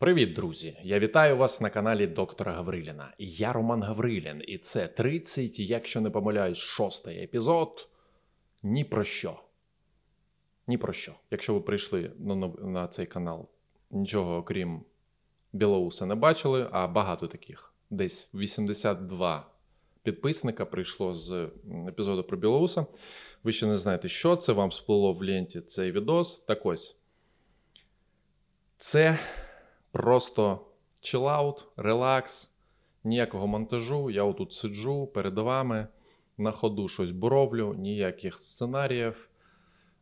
Привіт, друзі! Я вітаю вас на каналі доктора Гавриліна. Я Роман Гаврилін, і це 30, якщо не помиляюсь, шостий епізод. Ні про що. Ні про що. Якщо ви прийшли на, на цей канал, нічого окрім Білоуса не бачили, а багато таких. Десь 82 підписника прийшло з епізоду про Білоуса. Ви ще не знаєте, що це вам сплило в ленті цей відос. Так ось. Це просто чилаут, релакс, ніякого монтажу. Я отут сиджу перед вами, на ходу щось буровлю, ніяких сценаріїв.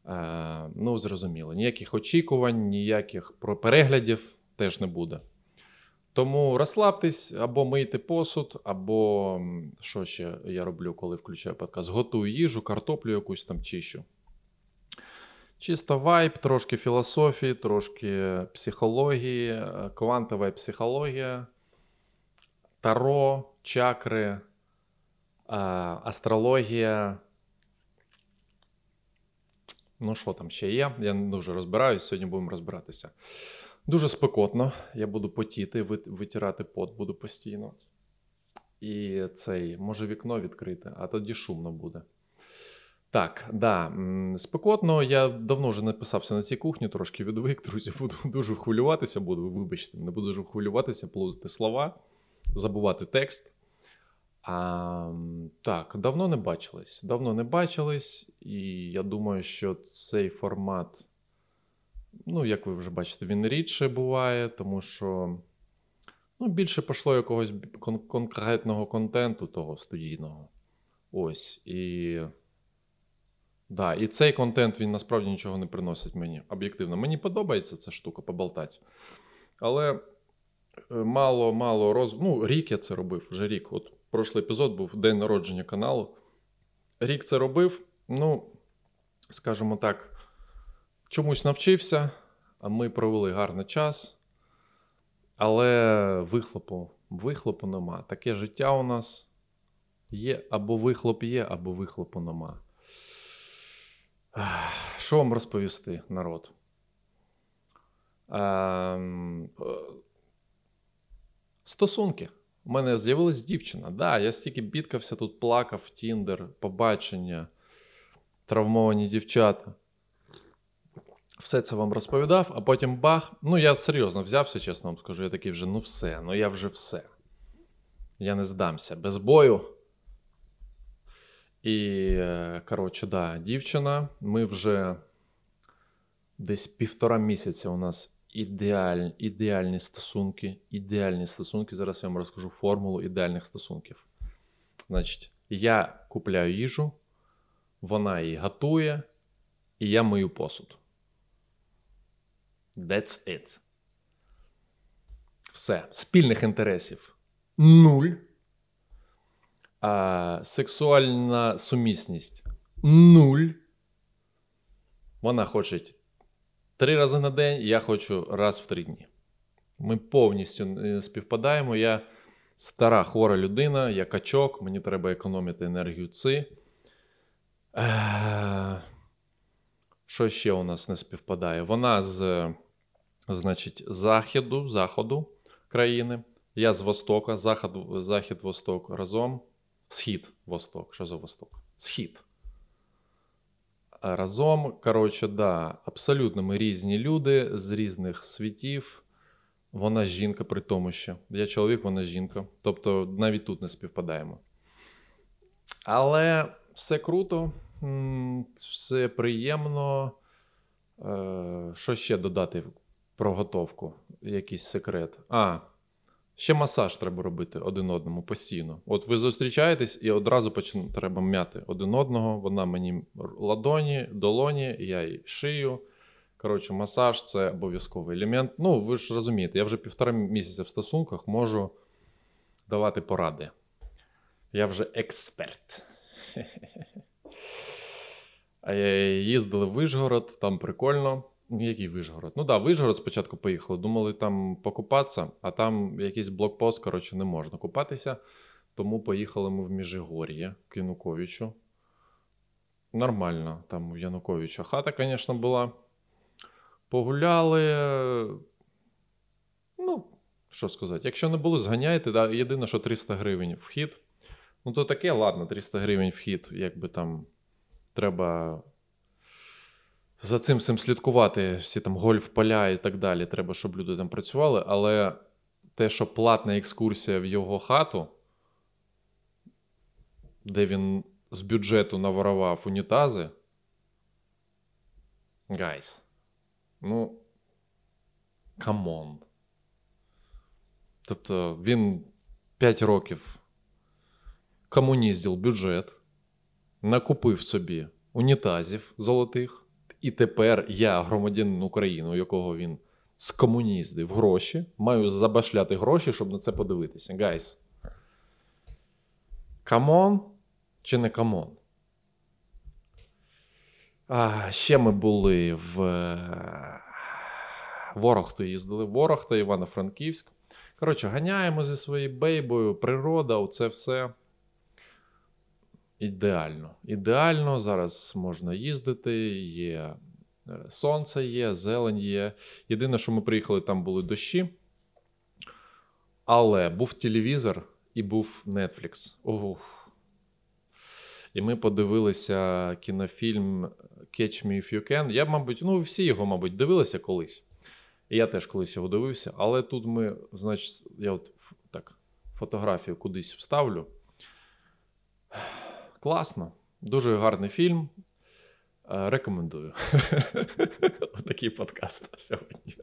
Е, ну, зрозуміло, ніяких очікувань, ніяких переглядів теж не буде. Тому розслабтесь або мийте посуд, або що ще я роблю, коли включаю подкаст? Готую їжу, картоплю якусь там чищу. Чисто вайб, трошки філософії, трошки психології, е, квантова психологія, таро, чакри, е, астрологія. Ну, що там ще є? Я не дуже розбираюсь, сьогодні будемо розбиратися. Дуже спекотно. Я буду потіти, витирати пот буду постійно. І цей, може, вікно відкрите, а тоді шумно буде. Так, да, спекотно. Я давно вже написався на цій кухні, трошки відвик, друзі. Буду дуже хвилюватися, буду, вибачте, не буду дуже хвилюватися, плутати слова, забувати текст. А, Так, давно не бачились. Давно не бачились, і я думаю, що цей формат, ну, як ви вже бачите, він рідше буває, тому що ну, більше пішло якогось кон- конкретного контенту того студійного. Ось. І. Да, І цей контент він насправді нічого не приносить мені об'єктивно. Мені подобається ця штука поболтати. Але мало-мало роз... Ну, рік я це робив вже рік. От прошлий епізод був день народження каналу. Рік це робив. Ну, скажімо так, чомусь навчився, а ми провели гарний час. Але вихлопу, вихлопу нема. Таке життя у нас є або вихлоп є, або вихлопу нема. Що вам розповісти, народ? Ем, е, стосунки. У мене з'явилась дівчина. Да, я стільки бідкався, тут плакав, Тіндер, побачення, травмовані дівчата. Все це вам розповідав, а потім бах. Ну, я серйозно взявся, чесно вам скажу. Я такий вже, ну все, ну я вже все. Я не здамся без бою. І, е, коротше, да, дівчина. Ми вже десь півтора місяця у нас ідеаль, ідеальні стосунки. Ідеальні стосунки. Зараз я вам розкажу формулу ідеальних стосунків. Значить, я купляю їжу, вона її готує, і я мию посуд. That's it. Все. Спільних інтересів. Нуль а, Сексуальна сумісність нуль. Вона хоче три рази на день, я хочу раз в три дні. Ми повністю не співпадаємо. Я стара хвора людина, я качок, мені треба економити енергію ци. Що ще у нас не співпадає? Вона з, значить, західу, заходу країни. Я з Востока, захід, захід, Восток разом. Схід Восток. Що за Восток? Схід. Разом, коротше, да, абсолютно ми різні люди з різних світів. Вона жінка, при тому, що я чоловік, вона жінка. Тобто навіть тут не співпадаємо. Але все круто, все приємно. Е, що ще додати про готовку? Якийсь секрет. А, Ще масаж треба робити один одному постійно. От ви зустрічаєтесь і одразу почне, треба м'яти один одного. Вона мені ладоні, долоні, я їй шию. Коротше, масаж це обов'язковий елемент. Ну, ви ж розумієте, я вже півтора місяця в стосунках можу давати поради. Я вже експерт. Їздили в Вишгород, там прикольно. Який Вишгород? Ну да, Вишгород спочатку поїхали. Думали там покупатися, а там якийсь блокпост, коротше, не можна купатися. Тому поїхали ми в Міжигор'я к Януковичу. Нормально, там у Януковича хата, звісно, була. Погуляли. Ну, що сказати? Якщо не було, зганяйте, да, єдине, що 300 гривень вхід. Ну, то таке, ладно, 300 гривень вхід, якби там треба за цим всім слідкувати, всі там гольф-поля і так далі. Треба, щоб люди там працювали. Але те, що платна екскурсія в його хату, де він з бюджету наворував унітази. Guys. Ну, come on. Тобто він 5 років комуніздив бюджет, накупив собі унітазів золотих, і тепер я, громадянин України, у якого він скомуніздив гроші, маю забашляти гроші, щоб на це подивитися. Guys. Come on чи не come on? А, Ще ми були в Ворохту їздили. Ворохта, Івано-Франківськ. Коротше, ганяємо зі своєю baby ою, природа, оце все. Ідеально. Ідеально, зараз можна їздити, є е, сонце є, зелень є. Єдине, що ми приїхали, там були дощі. Але був телевізор і був Netflix. Ох. І ми подивилися кінофільм Catch Me If You Can. Я, мабуть, ну, всі його, мабуть, дивилися колись. І я теж колись його дивився. Але тут ми, значить, я от так фотографію кудись вставлю. Класно, дуже гарний фільм. Е, рекомендую. Отакий подкаст сьогодні.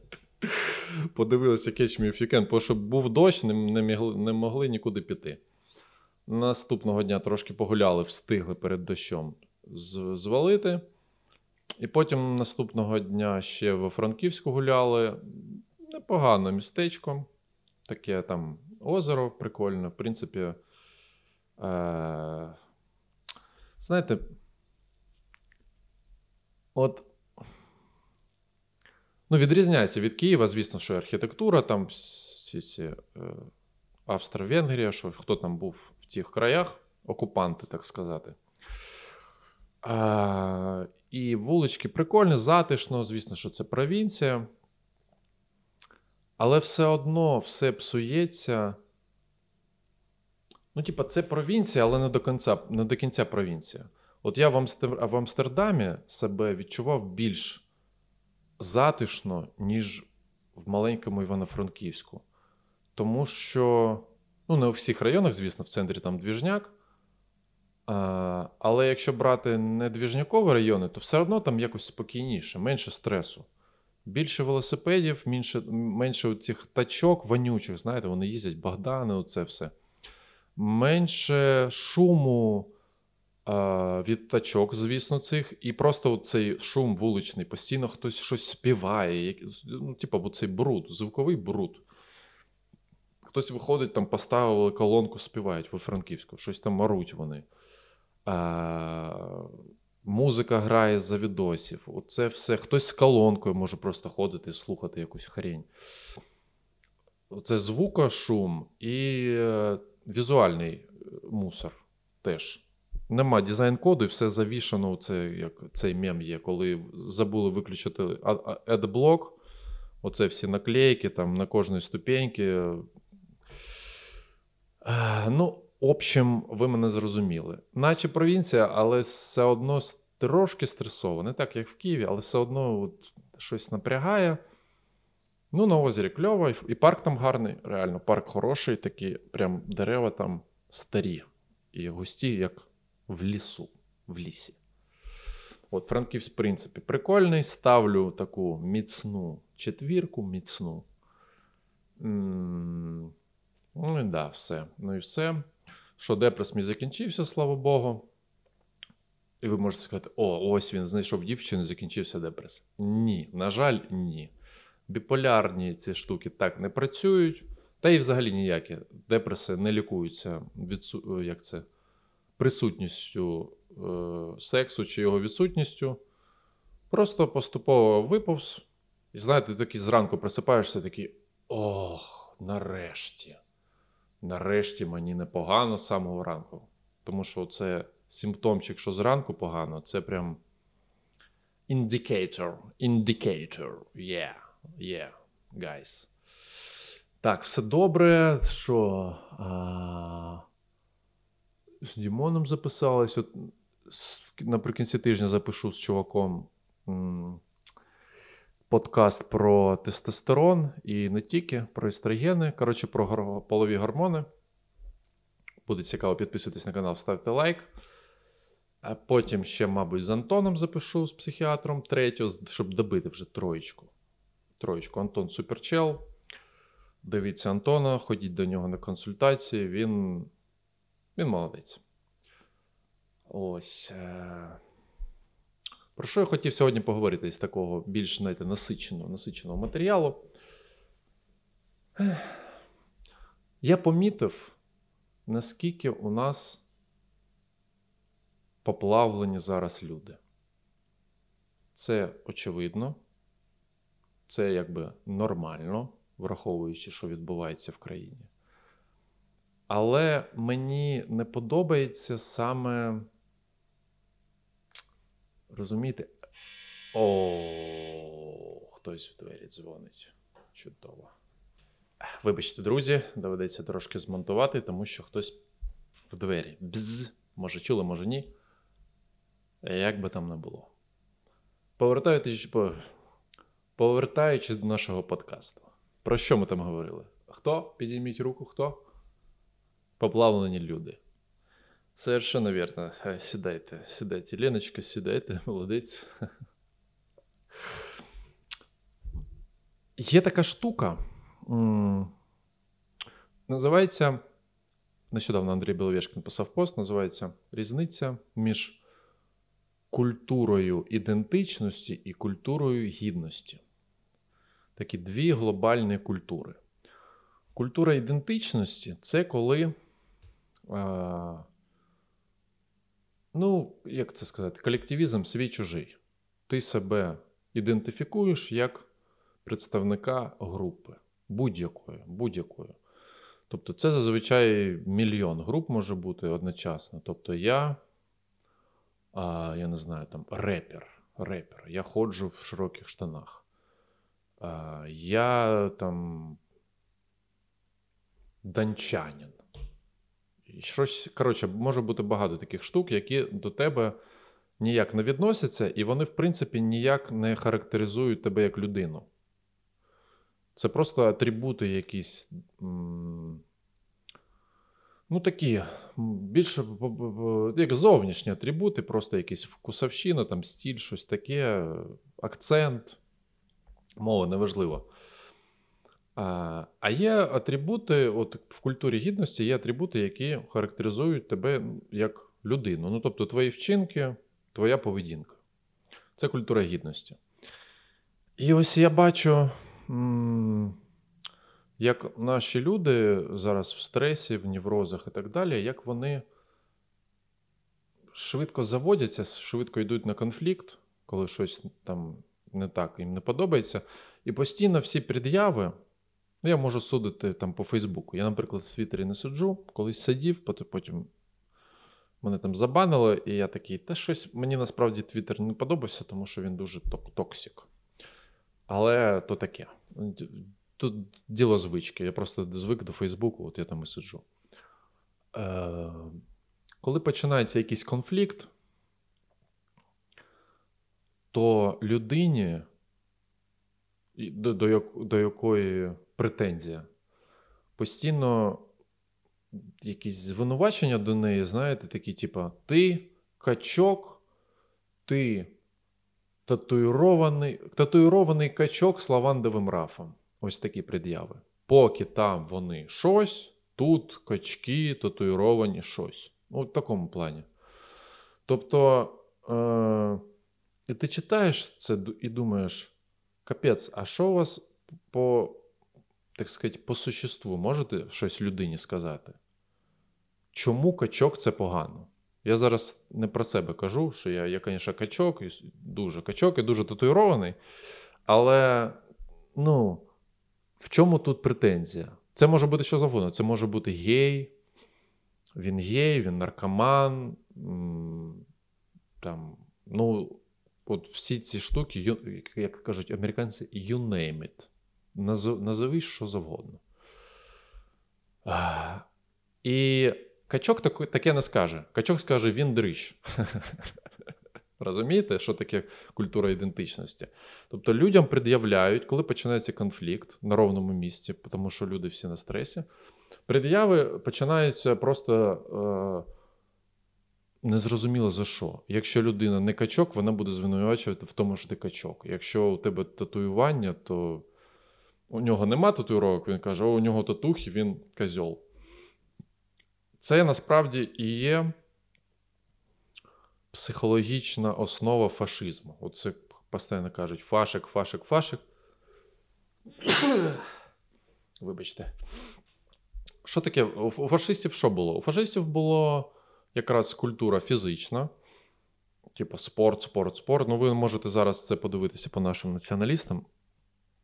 Подивилися Catch Me If You Can, бо щоб був дощ, не, не, могли, не могли нікуди піти. Наступного дня трошки погуляли, встигли перед дощом звалити. І потім наступного дня ще во Франківську гуляли. Непогано містечко. Таке там озеро прикольне. В принципі, е- знаєте, от. Ну, відрізняється від Києва, звісно, що архітектура, там всі ці е, Австро-Венгрія, що хто там був в тих краях, окупанти, так сказати. А, І вулички прикольні, затишно, звісно, що це провінція. Але все одно все псується. Ну, типа, це провінція, але не до кінця не до кінця провінція. От я в, Амстер... в Амстердамі себе відчував більш затишно, ніж в маленькому Івано-Франківську. Тому що, ну, не у всіх районах, звісно, в центрі там двіжняк. А, Але якщо брати не двіжнякові райони, то все одно там якось спокійніше, менше стресу. Більше велосипедів, менше менше цих тачок вонючих, знаєте, вони їздять, Богдани, оце все. Менше шуму а, від тачок, звісно, цих. І просто цей шум вуличний, постійно хтось щось співає. Ну, Типу, цей бруд, звуковий бруд. Хтось виходить, там поставили колонку, співають во Франківську, щось там маруть вони. Музика грає за відосів. Оце все. Хтось з колонкою може просто ходити і слухати якусь хрень. Це звука, шум і е, візуальний е, мусор теж. Нема дизайн-коду, і все завішано. Це як цей мем є, коли забули виключити адблок. Оце всі наклейки там на кожній ступеньки. Е, ну, общем, ви мене зрозуміли. Наче провінція, але все одно трошки стресово. Не так, як в Києві, але все одно от щось напрягає. Ну, на озері кльово, і парк там гарний, реально, парк хороший, такі прям дерева там старі і густі, як в лісу, в лісі. От Франківськ, в принципі, прикольний. Ставлю таку міцну четвірку, міцну. М -м ну і да, все. Ну і все що депрес мій закінчився, слава Богу. І ви можете сказати, о, ось він знайшов дівчину, закінчився депрес. Ні, на жаль, ні. Біполярні ці штуки так не працюють, та й взагалі ніякі депреси не лікуються відсу... як це, присутністю е... сексу чи його відсутністю. Просто поступово виповз. І знаєте, такий зранку просипаєшся, такий ох, нарешті нарешті мені непогано з самого ранку. Тому що це симптомчик, що зранку погано, це прям indicator. Indicator. Yeah, yeah, guys. Так, все добре. Що? А... З Дімоном записалась. От Наприкінці тижня запишу з чуваком подкаст про тестостерон і не тільки про естрогени. Коротше, про полові гормони. Буде цікаво, підписуйтесь на канал, ставте лайк. А потім ще, мабуть, з Антоном запишу з психіатром третю, щоб добити вже троєчку. Троєчку. Антон Суперчел. Дивіться Антона, ходіть до нього на консультації. Він він молодець. Ось. Е, про що я хотів сьогодні поговорити з такого більш знаєте, насиченого, насиченого матеріалу? Я помітив, наскільки у нас поплавлені зараз люди. Це очевидно, це якби нормально, враховуючи, що відбувається в країні. Але мені не подобається саме. Розумієте? О, хтось в двері дзвонить. Чудово. Вибачте, друзі, доведеться трошки змонтувати, тому що хтось в двері. Бз. Може, чули, може ні. Як би там не було. Повертаючись, повертаючись до нашого подкасту. Про що ми там говорили? Хто? Підійміть руку, хто? Поплавлені люди. Совершенно верно. Е, сідайте, сідайте. Леночка, сідайте, молодець. Є така штука. Називається. Нещодавно Андрій Біловєшкін писав пост, називається Різниця між культурою ідентичності і культурою гідності. Такі дві глобальні культури. Культура ідентичності це коли. А, Ну, як це сказати, колективізм свій чужий. Ти себе ідентифікуєш як представника групи будь-якої. будь-якої. Тобто, це зазвичай мільйон груп може бути одночасно. Тобто, я, а, я не знаю, там репер. репер. Я ходжу в широких штанах. Я там данчанин щось, коротше, може бути багато таких штук, які до тебе ніяк не відносяться, і вони, в принципі, ніяк не характеризують тебе як людину. Це просто атрибути якісь. Ну, такі, більше як зовнішні атрибути, просто якісь вкусовщина, там стіль, щось таке, акцент, мова неважливо. А є атрибути, от в культурі гідності є атрибути, які характеризують тебе як людину. Ну, тобто, твої вчинки, твоя поведінка. Це культура гідності. І ось я бачу, як наші люди зараз в стресі, в неврозах і так далі, як вони швидко заводяться, швидко йдуть на конфлікт, коли щось там не так їм не подобається. І постійно всі пред'яви. Ну, я можу судити там по Фейсбуку. Я, наприклад, в Твіттері не суджу, колись сидів, потім мене там забанили, і я такий, та щось мені насправді Твіттер не подобався, тому що він дуже токсик. Але то таке. Тут діло звички. Я просто звик до Фейсбуку, от я там і сиджу. Е, Коли починається якийсь конфлікт, то людині, до, до, до якої претензія. Постійно якісь звинувачення до неї, знаєте, такі, типа, ти качок, ти татуїрований татуїрований качок з лавандовим рафом. Ось такі пред'яви. Поки там вони щось, тут качки татуїровані щось. Ну, в такому плані. Тобто, е- і ти читаєш це і думаєш, капець, а що у вас по так сказати, по существу можете щось людині сказати? Чому качок це погано? Я зараз не про себе кажу, що я, я звісно, качок, дуже качок і дуже татуїрований. Але, ну, в чому тут претензія? Це може бути що завгодно. Це може бути гей, він гей, він наркоман. Там, ну, от всі ці штуки, як кажуть американці, you name it назови що завгодно. І качок таке не скаже. Качок скаже, він дрищ. Розумієте, що таке культура ідентичності? Тобто людям пред'являють, коли починається конфлікт на ровному місці, тому що люди всі на стресі, пред'яви починаються просто е, незрозуміло за що. Якщо людина не качок, вона буде звинувачувати в тому, що ти качок. Якщо у тебе татуювання, то у нього нема татуїровок, він каже, о, у нього татухи, він козьол. Це насправді і є психологічна основа фашизму. Оце постійно кажуть: фашик, фашик, фашик. Вибачте. Що таке? У фашистів що було? У фашистів було якраз культура фізична, типу спорт, спорт, спорт. Ну, ви можете зараз це подивитися по нашим націоналістам,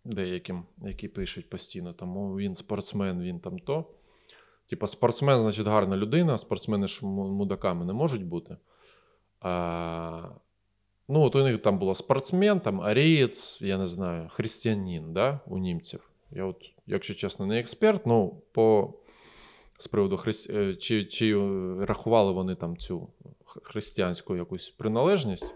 деяким, які пишуть постійно, тому він спортсмен, він там то. Типа, спортсмен, значить, гарна людина, спортсмени ж мудаками не можуть бути. А, Ну, от у них там було спортсмен, там арієць, я не знаю, християнин да, у німців. Я, от, якщо чесно, не експерт, ну по з приводу христи... Е, чи, чи рахували вони там цю християнську якусь приналежність.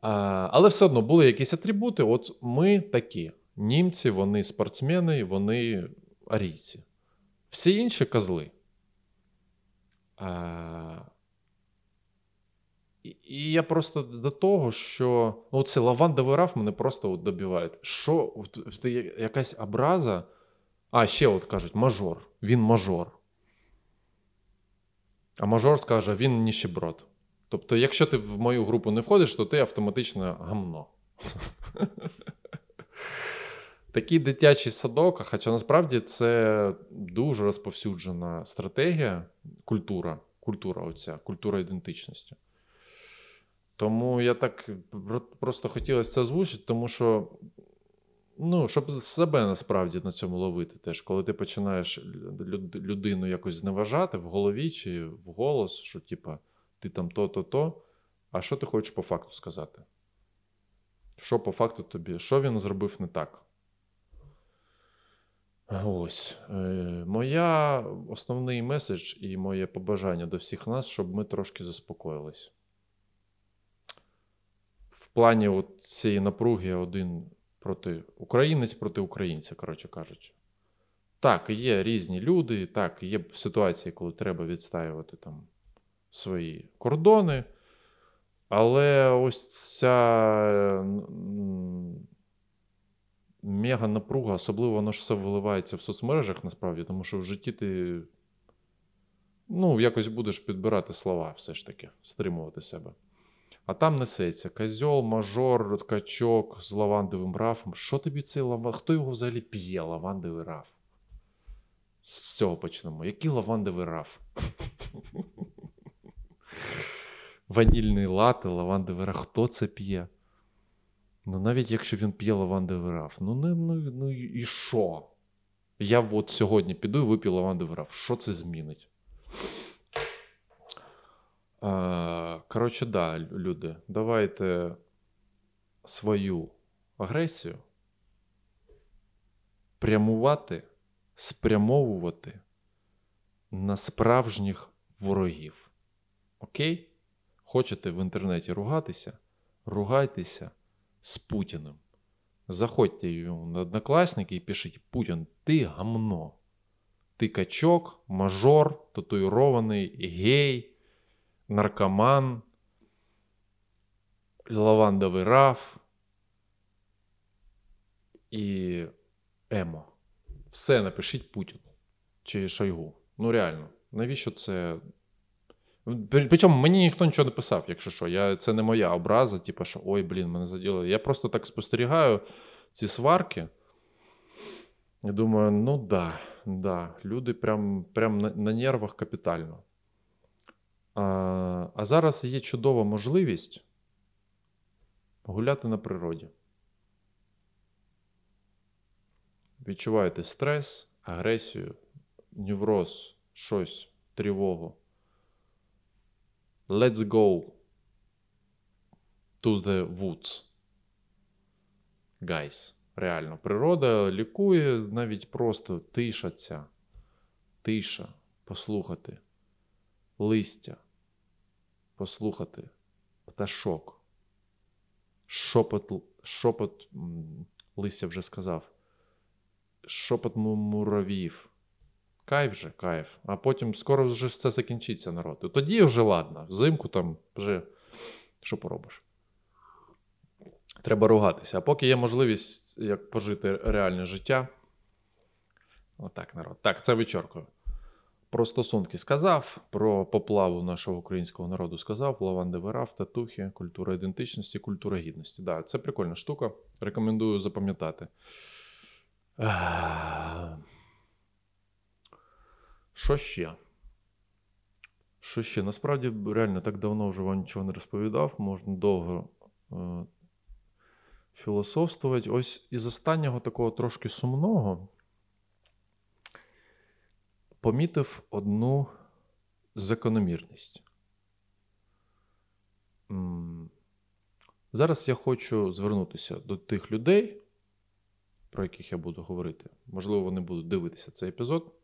А, Але все одно були якісь атрибути. От ми такі. Німці, вони спортсмени, вони арійці. Всі інші козли. А, і я просто до того, що ну, цей лавандовий раф мене просто от добиває. Що якась образа? А, ще от кажуть, мажор. Він мажор. А мажор скаже, він ніщеброд. Тобто, якщо ти в мою групу не входиш, то ти автоматично гамно. Такий дитячий садок, хоча насправді це дуже розповсюджена стратегія, культура, культура оця, культура ідентичності. Тому я так просто хотілося це озвучити, тому що, ну, щоб себе насправді на цьому ловити теж, коли ти починаєш людину якось зневажати в голові чи в голос, що, типа, ти там то-то, то, а що ти хочеш по факту сказати? Що по факту тобі? Що він зробив не так? Ось. Е, Моя основний меседж і моє побажання до всіх нас, щоб ми трошки заспокоїлись В плані от цієї напруги один проти українець проти українця, коротше кажучи. Так, є різні люди, так, є ситуації, коли треба відстаювати там свої кордони. Але ось ця мега напруга, особливо воно ж все виливається в соцмережах насправді, тому що в житті ти ну, якось будеш підбирати слова, все ж таки, стримувати себе. А там несеться козьол, мажор, качок з лавандовим рафом. Що тобі цей лаван? Хто його взагалі п'є, лавандовий раф? З цього почнемо. Який лавандовий раф? Ванільний лати, лавандовий раф. Хто це п'є? Ну, навіть якщо він п'є лавандовий раф, ну ну, ну, ну і що? Я от сьогодні піду і вип'ю лавандовий раф. Що це змінить? Коротше, да, люди, давайте свою агресію прямувати, спрямовувати на справжніх ворогів. Окей? Хочете в інтернеті ругатися? Ругайтеся з Путіним. Заходьте йому на однокласники і пишіть: Путін, ти гамно, ти качок, мажор, татуїрований, гей наркоман, лавандовий раф і Емо. Все напишіть Путіну чи Шойгу. Ну, реально, навіщо це? Причому мені ніхто нічого не писав, якщо що. Я, Це не моя образа, типу, що ой, блін, мене заділи. Я просто так спостерігаю ці сварки. І думаю, ну да, да, люди прям прям на, на нервах капітально. А, зараз є чудова можливість гуляти на природі. Відчуваєте стрес, агресію, невроз, щось, тривогу. Let's go to the woods. Guys. Реально, природа лікує навіть просто тиша ця. тиша, послухати листя, послухати пташок, шопот, шопот листя вже сказав, шопот муравів. Кайф же, кайф. А потім скоро вже це закінчиться народ. І тоді вже ладно. Взимку там вже що поробиш. Треба ругатися. А поки є можливість як пожити реальне життя. Отак, народ. Так, це вичоркую. Про стосунки сказав, про поплаву нашого українського народу сказав, лаванди вирав, татухи, культура ідентичності, культура гідності. Да, Це прикольна штука. Рекомендую запам'ятати. Що ще? Що ще? Насправді, реально так давно вже вам нічого не розповідав, можна довго е, філософствувати. Ось із останнього такого трошки сумного помітив одну закономірність. Зараз я хочу звернутися до тих людей, про яких я буду говорити. Можливо, вони будуть дивитися цей епізод.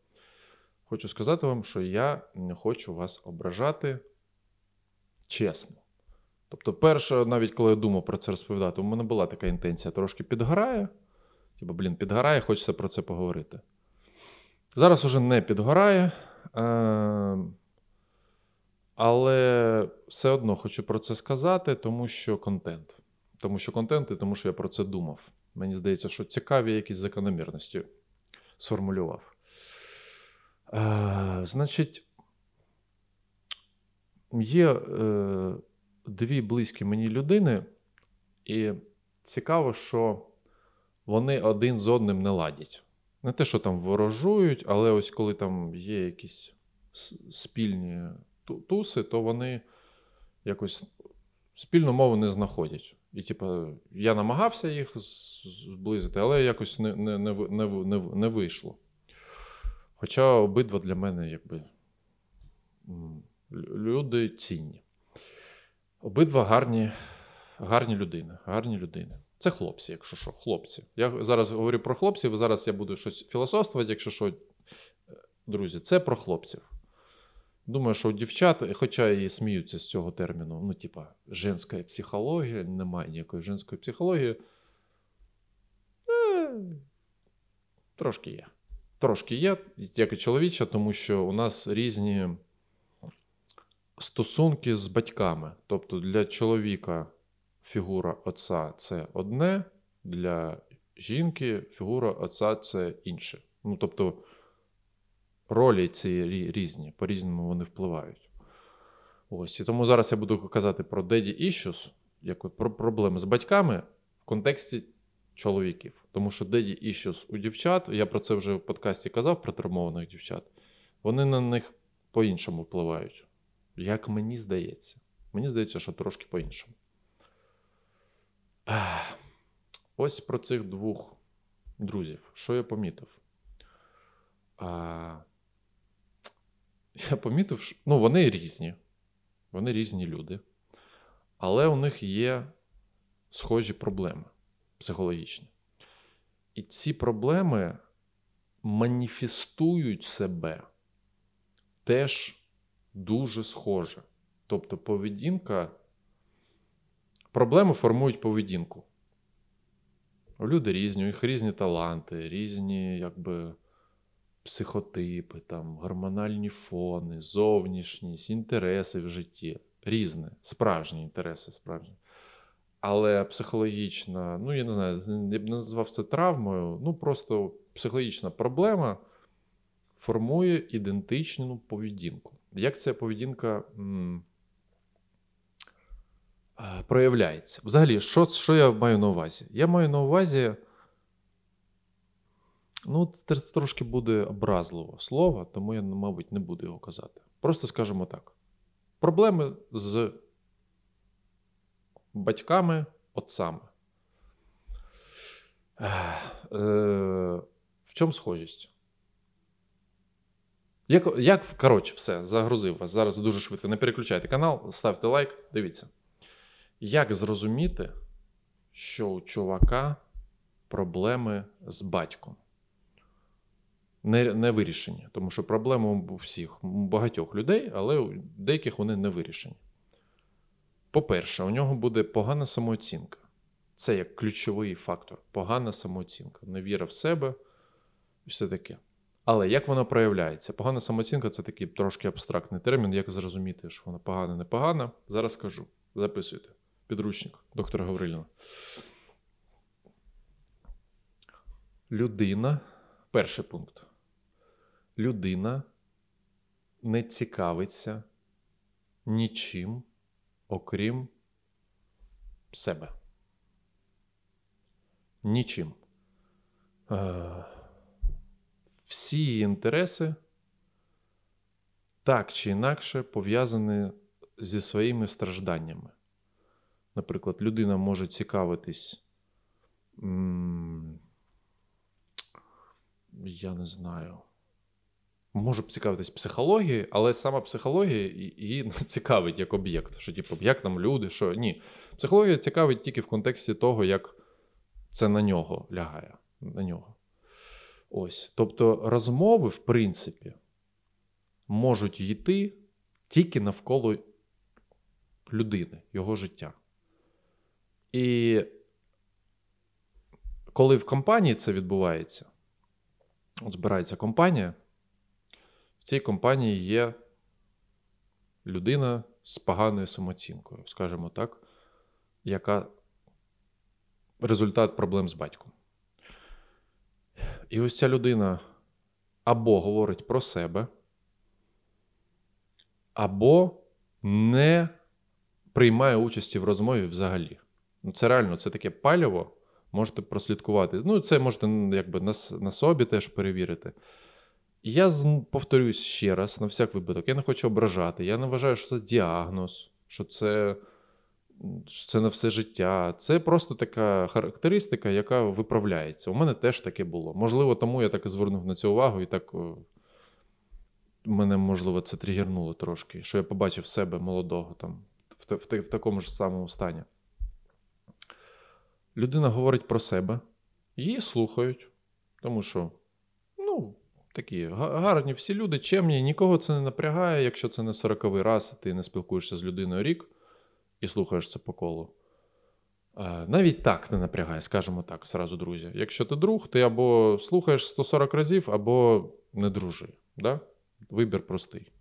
Хочу сказати вам, що я не хочу вас ображати чесно. Тобто, перше, навіть коли я думав про це розповідати, у мене була така інтенція трошки підгорає. Типу, блін, підгорає, хочеться про це поговорити. Зараз уже не підгорає. Е, але все одно хочу про це сказати, тому що контент. Тому що контент і тому що я про це думав. Мені здається, що цікаві якісь закономірності сформулював. Е, Значить, є е, дві близькі мені людини, і цікаво, що вони один з одним не ладять. Не те, що там ворожують, але ось коли там є якісь спільні туси, то вони якось спільну мову не знаходять. І, типу, я намагався їх зблизити, але якось не не, не, не, не, вийшло. Хоча обидва для мене якби люди цінні. Обидва гарні гарні людини. гарні людини. Це хлопці, якщо що, хлопці. Я зараз говорю про хлопців, зараз я буду щось філософствувати, якщо що, друзі, це про хлопців. Думаю, що у дівчат, хоча і сміються з цього терміну, ну, типа, женська психологія, немає ніякої женської психології. Е, Трошки є. Трошки є, як і чоловіча, тому що у нас різні стосунки з батьками. Тобто для чоловіка фігура отця це одне, для жінки фігура отця це інше. Ну, тобто ролі ці різні, по-різному вони впливають. Ось. І тому зараз я буду казати про daddy issues, як про проблеми з батьками в контексті чоловіків. Тому що daddy issues у дівчат, я про це вже в подкасті казав про травмованих дівчат, вони на них по-іншому впливають. Як мені здається. Мені здається, що трошки по-іншому. Ось про цих двох друзів. Що я помітив? А, Я помітив, що ну, вони різні. Вони різні люди. Але у них є схожі проблеми психологічні. І ці проблеми маніфестують себе теж дуже схоже. Тобто поведінка Проблеми формують поведінку. Люди різні, у них різні таланти, різні якби, психотипи, там, гормональні фони, зовнішність, інтереси в житті. Різне, справжні інтереси, справжні. Але психологічна, ну я не знаю, я б назвав це травмою. Ну, просто психологічна проблема формує ідентичну поведінку. Як ця поведінка. М- проявляється. Взагалі, що що я маю на увазі? Я маю на увазі. Ну, це трошки буде образливо слово, тому я, мабуть, не буду його казати. Просто скажемо так: проблеми з батьками, отцами. Е, В чому схожість? Як, як коротше, все, загрузив вас. Зараз дуже швидко. Не переключайте канал, ставте лайк, дивіться. Як зрозуміти, що у чувака проблеми з батьком? не, не вирішені. Тому що проблеми у всіх, у багатьох людей, але у деяких вони не вирішені. По-перше, у нього буде погана самооцінка. Це як ключовий фактор. Погана самооцінка. Невіра в себе і все таке. Але як вона проявляється? Погана самооцінка це такий трошки абстрактний термін. Як зрозуміти, що вона погана, не погана? Зараз скажу. Записуйте. Підручник доктора Гавриліна. Людина. Перший пункт. Людина не цікавиться нічим, окрім себе. Нічим. Е, всі інтереси так чи інакше пов'язані зі своїми стражданнями. Наприклад, людина може цікавитись. Я не знаю. Може цікавитись психологією, але сама психологія її не цікавить як об'єкт. Що, типу, як там люди, що ні. Психологія цікавить тільки в контексті того, як це на нього лягає. На нього. Ось. Тобто розмови, в принципі, можуть йти тільки навколо людини, його життя. І коли в компанії це відбувається, от збирається компанія, в цій компанії є людина з поганою самооцінкою, скажімо так, яка результат проблем з батьком. І ось ця людина або говорить про себе, або не приймає участі в розмові взагалі. Ну, Це реально це таке паліво, можете прослідкувати. Ну, це можете якби на, на собі теж перевірити. І я повторюсь ще раз, на всяк випадок, я не хочу ображати. Я не вважаю, що це діагноз, що це що це на все життя. Це просто така характеристика, яка виправляється. У мене теж таке було. Можливо, тому я так і звернув на це увагу, і так мене, можливо, це тригернуло трошки, що я побачив себе молодого там в, в, в такому ж самому стані. Людина говорить про себе, її слухають, тому що, ну, такі гарні всі люди, чемні, нікого це не напрягає, якщо це не сороковий раз, ти не спілкуєшся з людиною рік і слухаєш це по колу. Навіть так не напрягає, скажімо так, зразу, друзі. Якщо ти друг, ти або слухаєш 140 разів, або не дружи. Да? Вибір простий.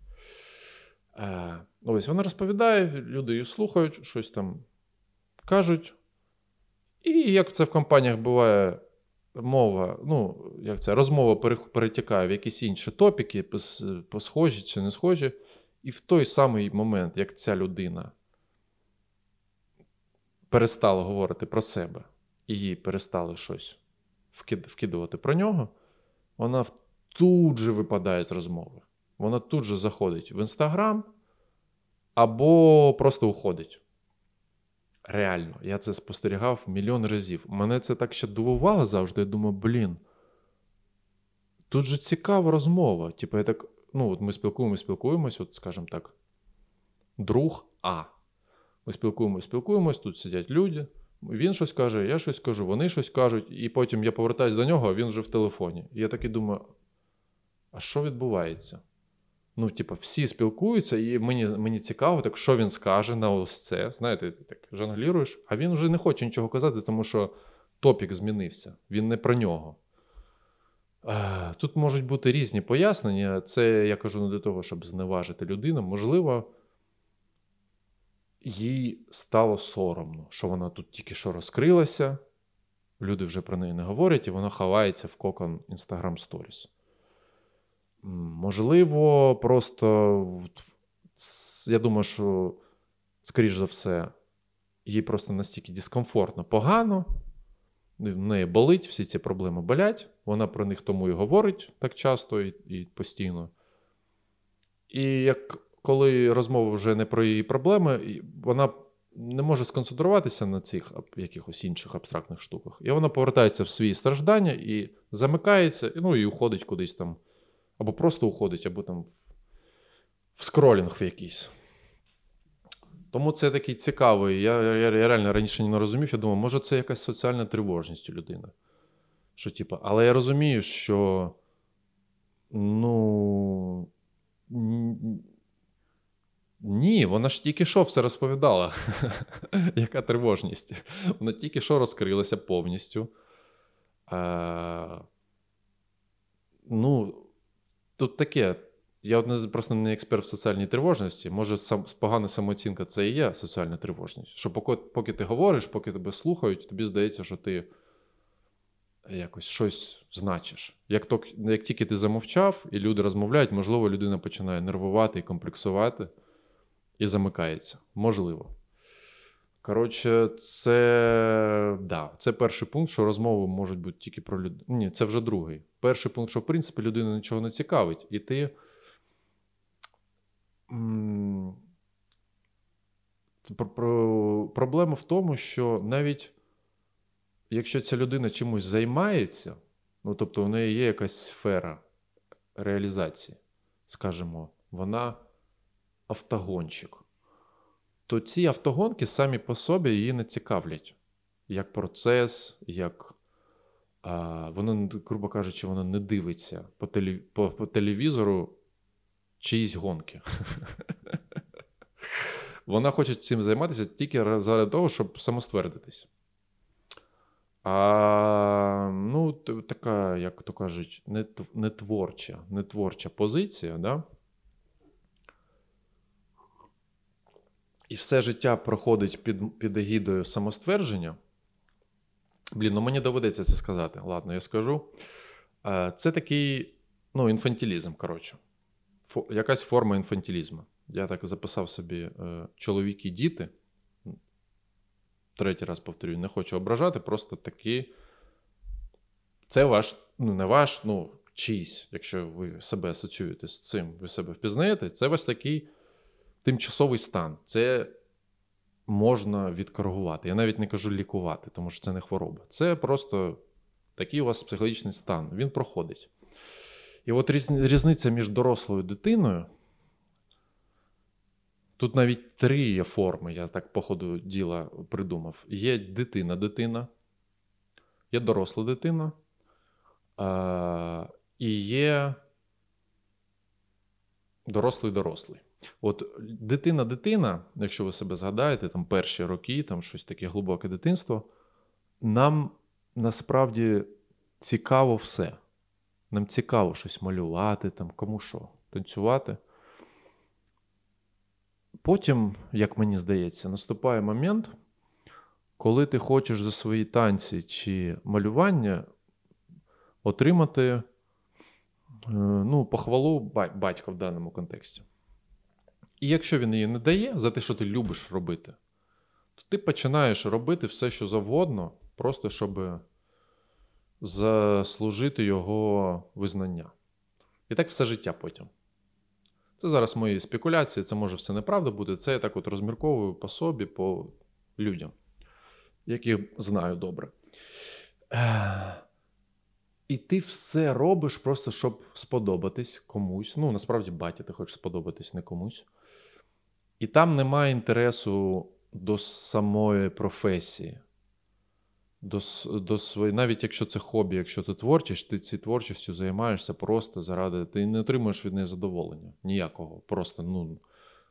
Ось вона розповідає, люди її слухають, щось там кажуть. І як це в компаніях буває, мова, ну, як це, розмова перетікає в якісь інші топіки, схожі чи не схожі. І в той самий момент, як ця людина перестала говорити про себе, і їй перестали щось вкидувати про нього, вона тут же випадає з розмови. Вона тут же заходить в Інстаграм або просто уходить. Реально, я це спостерігав мільйон разів. Мене це так ще дивувало завжди. Я думаю, блін. Тут же цікава розмова. Типу, я так, ну, от ми спілкуємося, спілкуємось, от, скажімо так, друг А. Ми спілкуємось, спілкуємось, тут сидять люди. Він щось каже, я щось кажу, вони щось кажуть, і потім я повертаюся до нього, а він вже в телефоні. І я такий думаю: а що відбувається? Ну, типу, всі спілкуються, і мені мені цікаво, так що він скаже на ось це. Знаєте, ти так жонгліруєш, а він вже не хоче нічого казати, тому що топік змінився, він не про нього. Тут можуть бути різні пояснення. Це я кажу не для того, щоб зневажити людину. Можливо, їй стало соромно, що вона тут тільки що розкрилася, люди вже про неї не говорять, і вона ховається в кокон Instagram Stories. Можливо, просто я думаю, що, скоріш за все, їй просто настільки дискомфортно, погано, в неї болить, всі ці проблеми болять, вона про них тому і говорить так часто і, і постійно. І як коли розмова вже не про її проблеми, вона не може сконцентруватися на цих якихось інших абстрактних штуках. І вона повертається в свої страждання і замикається, ну і уходить кудись там. Або просто уходить, або там в скролінг в якийсь. Тому це такий цікавий. Я, я, я реально раніше не розумів. Я думав, може, це якась соціальна тривожність у людини. Що, типу, Але я розумію, що Ну. Ні, вона ж тільки що все розповідала. Яка тривожність? Вона тільки що розкрилася повністю. А, Ну, тут таке. Я от просто не експерт в соціальній тривожності. Може, сам, погана самооцінка це і є соціальна тривожність. Що поки, поки ти говориш, поки тебе слухають, тобі здається, що ти якось щось значиш. Як то, як тільки ти замовчав, і люди розмовляють, можливо, людина починає нервувати і комплексувати і замикається. Можливо. Коротше, це да, це перший пункт, що розмови можуть бути тільки про людину. Ні, це вже другий. Перший пункт, що в принципі людину нічого не цікавить, і ти. Проблема в тому, що навіть якщо ця людина чимось займається, ну тобто у неї є якась сфера реалізації, скажімо, вона автогонщик, то ці автогонки самі по собі її не цікавлять. Як процес, як а, воно, грубо кажучи, воно не дивиться по, телі, по, по телевізору чиїсь гонки. Вона хоче цим займатися тільки заради того, щоб самоствердитись. А, Ну, така, як то кажуть, не, не творча, не творча позиція, да? І все життя проходить під під егідою самоствердження. Блін, ну мені доведеться це сказати. Ладно, я скажу. Е, це такий ну, інфантилізм, коротше. Фо, якась форма інфантилізму. Я так записав собі е, чоловік і діти. Третій раз повторюю, не хочу ображати, просто такі. Це ваш, ну, не ваш, ну, чийсь, якщо ви себе асоціюєте з цим, ви себе впізнаєте, це ваш такий тимчасовий стан. Це можна відкоригувати. Я навіть не кажу лікувати, тому що це не хвороба. Це просто такий у вас психологічний стан. Він проходить. І от різниця між дорослою дитиною. Тут навіть три є форми, я так, по ходу діла придумав. Є дитина-дитина, є доросла дитина, а, і є дорослий-дорослий. От дитина-дитина, якщо ви себе згадаєте, там перші роки, там щось таке глибоке дитинство, нам насправді цікаво все. Нам цікаво щось малювати, там, кому що, танцювати. Потім, як мені здається, наступає момент, коли ти хочеш за свої танці чи малювання отримати е, ну, похвалу батька в даному контексті. І якщо він її не дає за те, що ти любиш робити, то ти починаєш робити все, що завгодно, просто щоб заслужити його визнання. І так все життя потім. Це зараз мої спекуляції, це може все неправда бути. Це я так от розмірковую по собі, по людям, яких знаю добре. І ти все робиш просто, щоб сподобатись комусь. Ну, насправді, батя, ти хочеш сподобатись не комусь. І там немає інтересу до самої професії. До, до свої, Навіть якщо це хобі, якщо ти творчість, ти цією творчістю займаєшся просто заради. Ти не отримуєш від неї задоволення. Ніякого. Просто ну,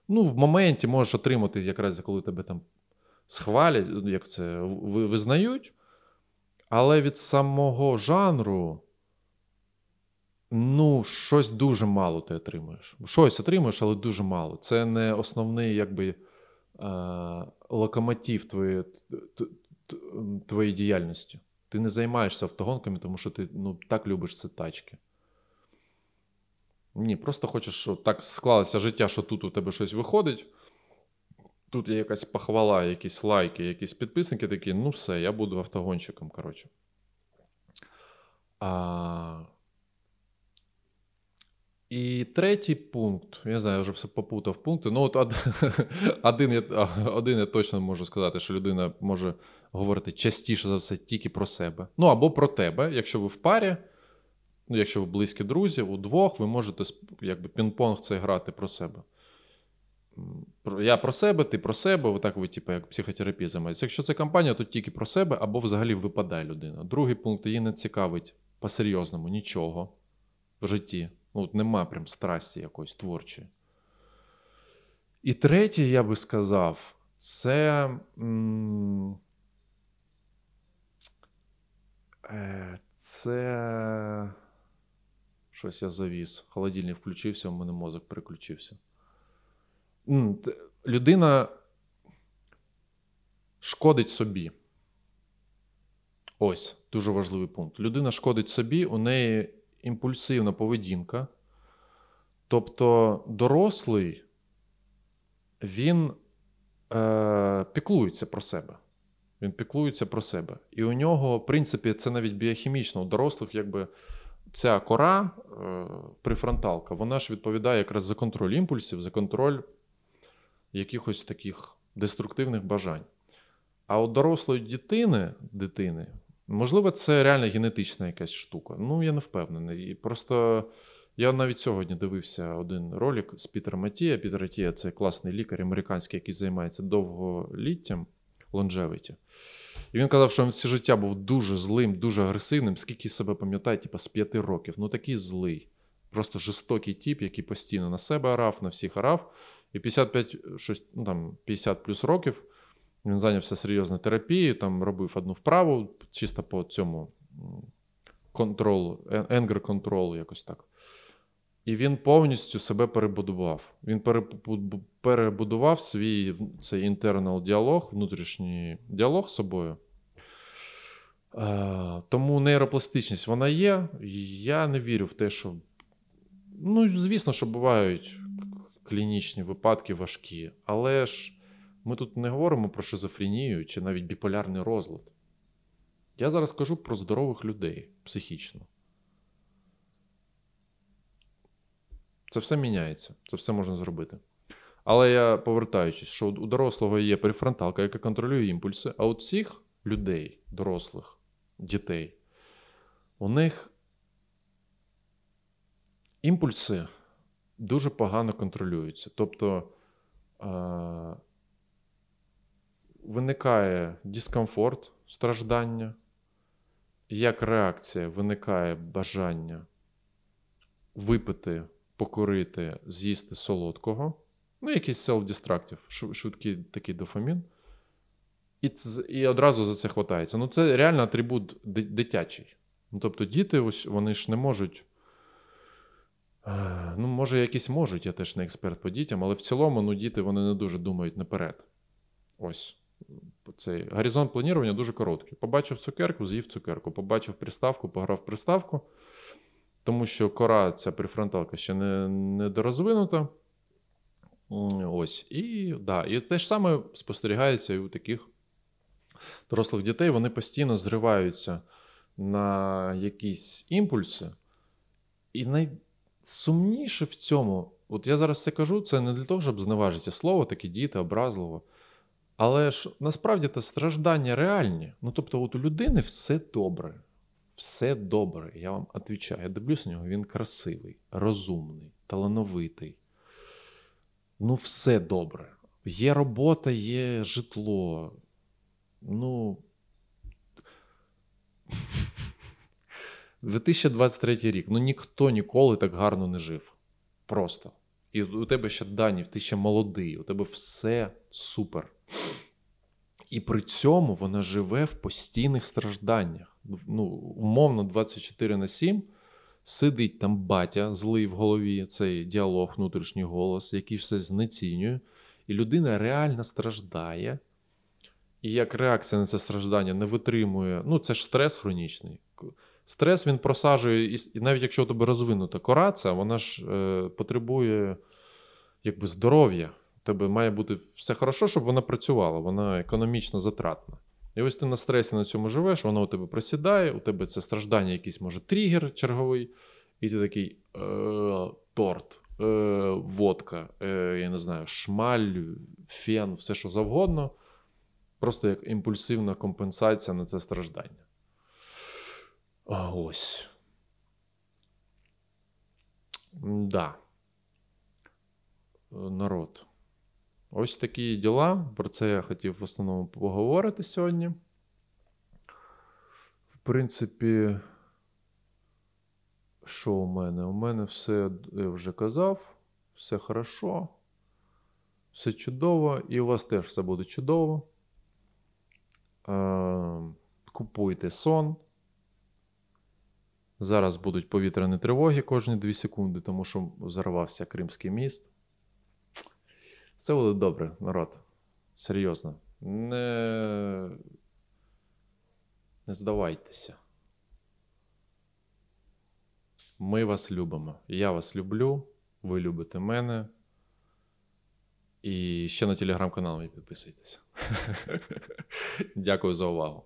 ну, в моменті можеш отримати, якраз коли тебе там схвалять, як це визнають. Але від самого жанру Ну, щось дуже мало ти отримуєш. Щось отримуєш, але дуже мало. Це не основний якби, е, локомотив твоєї твоєї діяльності. Ти не займаєшся автогонками, тому що ти ну, так любиш ці тачки. Ні, просто хочеш, щоб так склалося життя, що тут у тебе щось виходить. Тут є якась похвала, якісь лайки, якісь підписники такі, ну все, я буду автогонщиком. коротше. А... І третій пункт, я знаю, я вже все попутав пункти. Ну, от один я, один я точно можу сказати, що людина може говорити частіше за все тільки про себе. Ну або про тебе, якщо ви в парі, ну, якщо ви близькі друзі, удвох, ви можете якби пінг-понг це грати про себе. Я про себе, ти про себе, отак ви, типу, як психотерапія займаєтеся. Якщо це компанія, то тільки про себе, або взагалі випадає людина. Другий пункт її не цікавить по-серйозному нічого в житті Ну, от нема прям страсті якоїсь творчої. І третє, я би сказав, це. Е, це. Щось я завіз. Холодильник включився, у мене мозок переключився. Людина шкодить собі. Ось дуже важливий пункт. Людина шкодить собі, у неї імпульсивна поведінка. Тобто дорослий, він е, піклується про себе. Він піклується про себе. І у нього, в принципі, це навіть біохімічно. У дорослих, якби ця кора, е, префронталка, вона ж відповідає якраз за контроль імпульсів, за контроль якихось таких деструктивних бажань. А у дорослої дитини, дитини, можливо, це реально генетична якась штука. Ну, я не впевнений. І просто я навіть сьогодні дивився один ролик з Пітера Матія. Пітер Матія це класний лікар американський, який займається довголіттям, лонжевиті. І він казав, що він все життя був дуже злим, дуже агресивним, скільки себе пам'ятає, типу, з п'яти років. Ну такий злий. Просто жорстокий тип, який постійно на себе орав, на всіх орав. І 55, щось, ну, там, 50 плюс років він зайнявся серйозною терапією, там робив одну вправу, чисто по цьому контролу, енгер контрол, якось так. І він повністю себе перебудував. Він перебудував свій цей інтернал діалог, внутрішній діалог з собою. Тому нейропластичність вона є. Я не вірю в те, що. Ну, звісно, що бувають клінічні випадки важкі, але ж ми тут не говоримо про шизофренію чи навіть біполярний розлад. Я зараз кажу про здорових людей психічно. Це все міняється, це все можна зробити. Але я повертаючись, що у дорослого є перифронталка, яка контролює імпульси, а у цих людей, дорослих, дітей, у них імпульси дуже погано контролюються. Тобто виникає дискомфорт, страждання, як реакція виникає бажання випити покорити, з'їсти солодкого, ну, якийсь селф-дистрактив, швидкий такий дофамін. І і одразу за це хватається. Ну, це реально атрибут дитячий. Ну, Тобто, діти, ось вони ж не можуть. Ну, може, якісь можуть, я теж не експерт по дітям, але в цілому ну, діти вони не дуже думають наперед. Ось. Цей горизонт планування дуже короткий. Побачив цукерку, з'їв цукерку. Побачив приставку, пограв приставку тому що кора, ця префронталка ще не не дорозвинута. Ось. І да, і те ж саме спостерігається і у таких дорослих дітей. Вони постійно зриваються на якісь імпульси. І найсумніше в цьому, от я зараз це кажу, це не для того, щоб зневажити слово, такі діти, образливо. Але ж насправді це страждання реальні. Ну тобто, от у людини все добре все добре, я вам відповідаю. Я дивлюсь на нього, він красивий, розумний, талановитий. Ну, все добре. Є робота, є житло. Ну. 2023 рік. Ну ніхто ніколи так гарно не жив. Просто. І у тебе ще дані, ти ще молодий, у тебе все супер. І при цьому вона живе в постійних стражданнях ну, умовно 24 на 7 сидить там батя злий в голові, цей діалог, внутрішній голос, який все знецінює, і людина реально страждає. І як реакція на це страждання не витримує, ну це ж стрес хронічний. Стрес він просаджує, і навіть якщо у тебе розвинута корація, вона ж е, потребує якби здоров'я. Тебе має бути все хорошо, щоб вона працювала, вона економічно затратна. І ось ти на стресі на цьому живеш, воно у тебе просідає, у тебе це страждання, якийсь може тригер черговий, і ти такий е, торт, е, водка, е, я не знаю, шмаль, фен, все що завгодно. Просто як імпульсивна компенсація на це страждання. А Ось. Да. Народ. Ось такі діла. Про це я хотів в основному поговорити сьогодні. В принципі, Що у мене? У мене все я вже казав, все хорошо, все чудово, і у вас теж все буде чудово. Купуйте сон. Зараз будуть повітряні тривоги кожні 2 секунди, тому що взорвався Кримський міст. Все буде добре, народ. Серйозно. Не, не здавайтеся. Ми вас любимо. Я вас люблю, ви любите мене. І ще на телеграм-канал підписуйтеся. Дякую за увагу.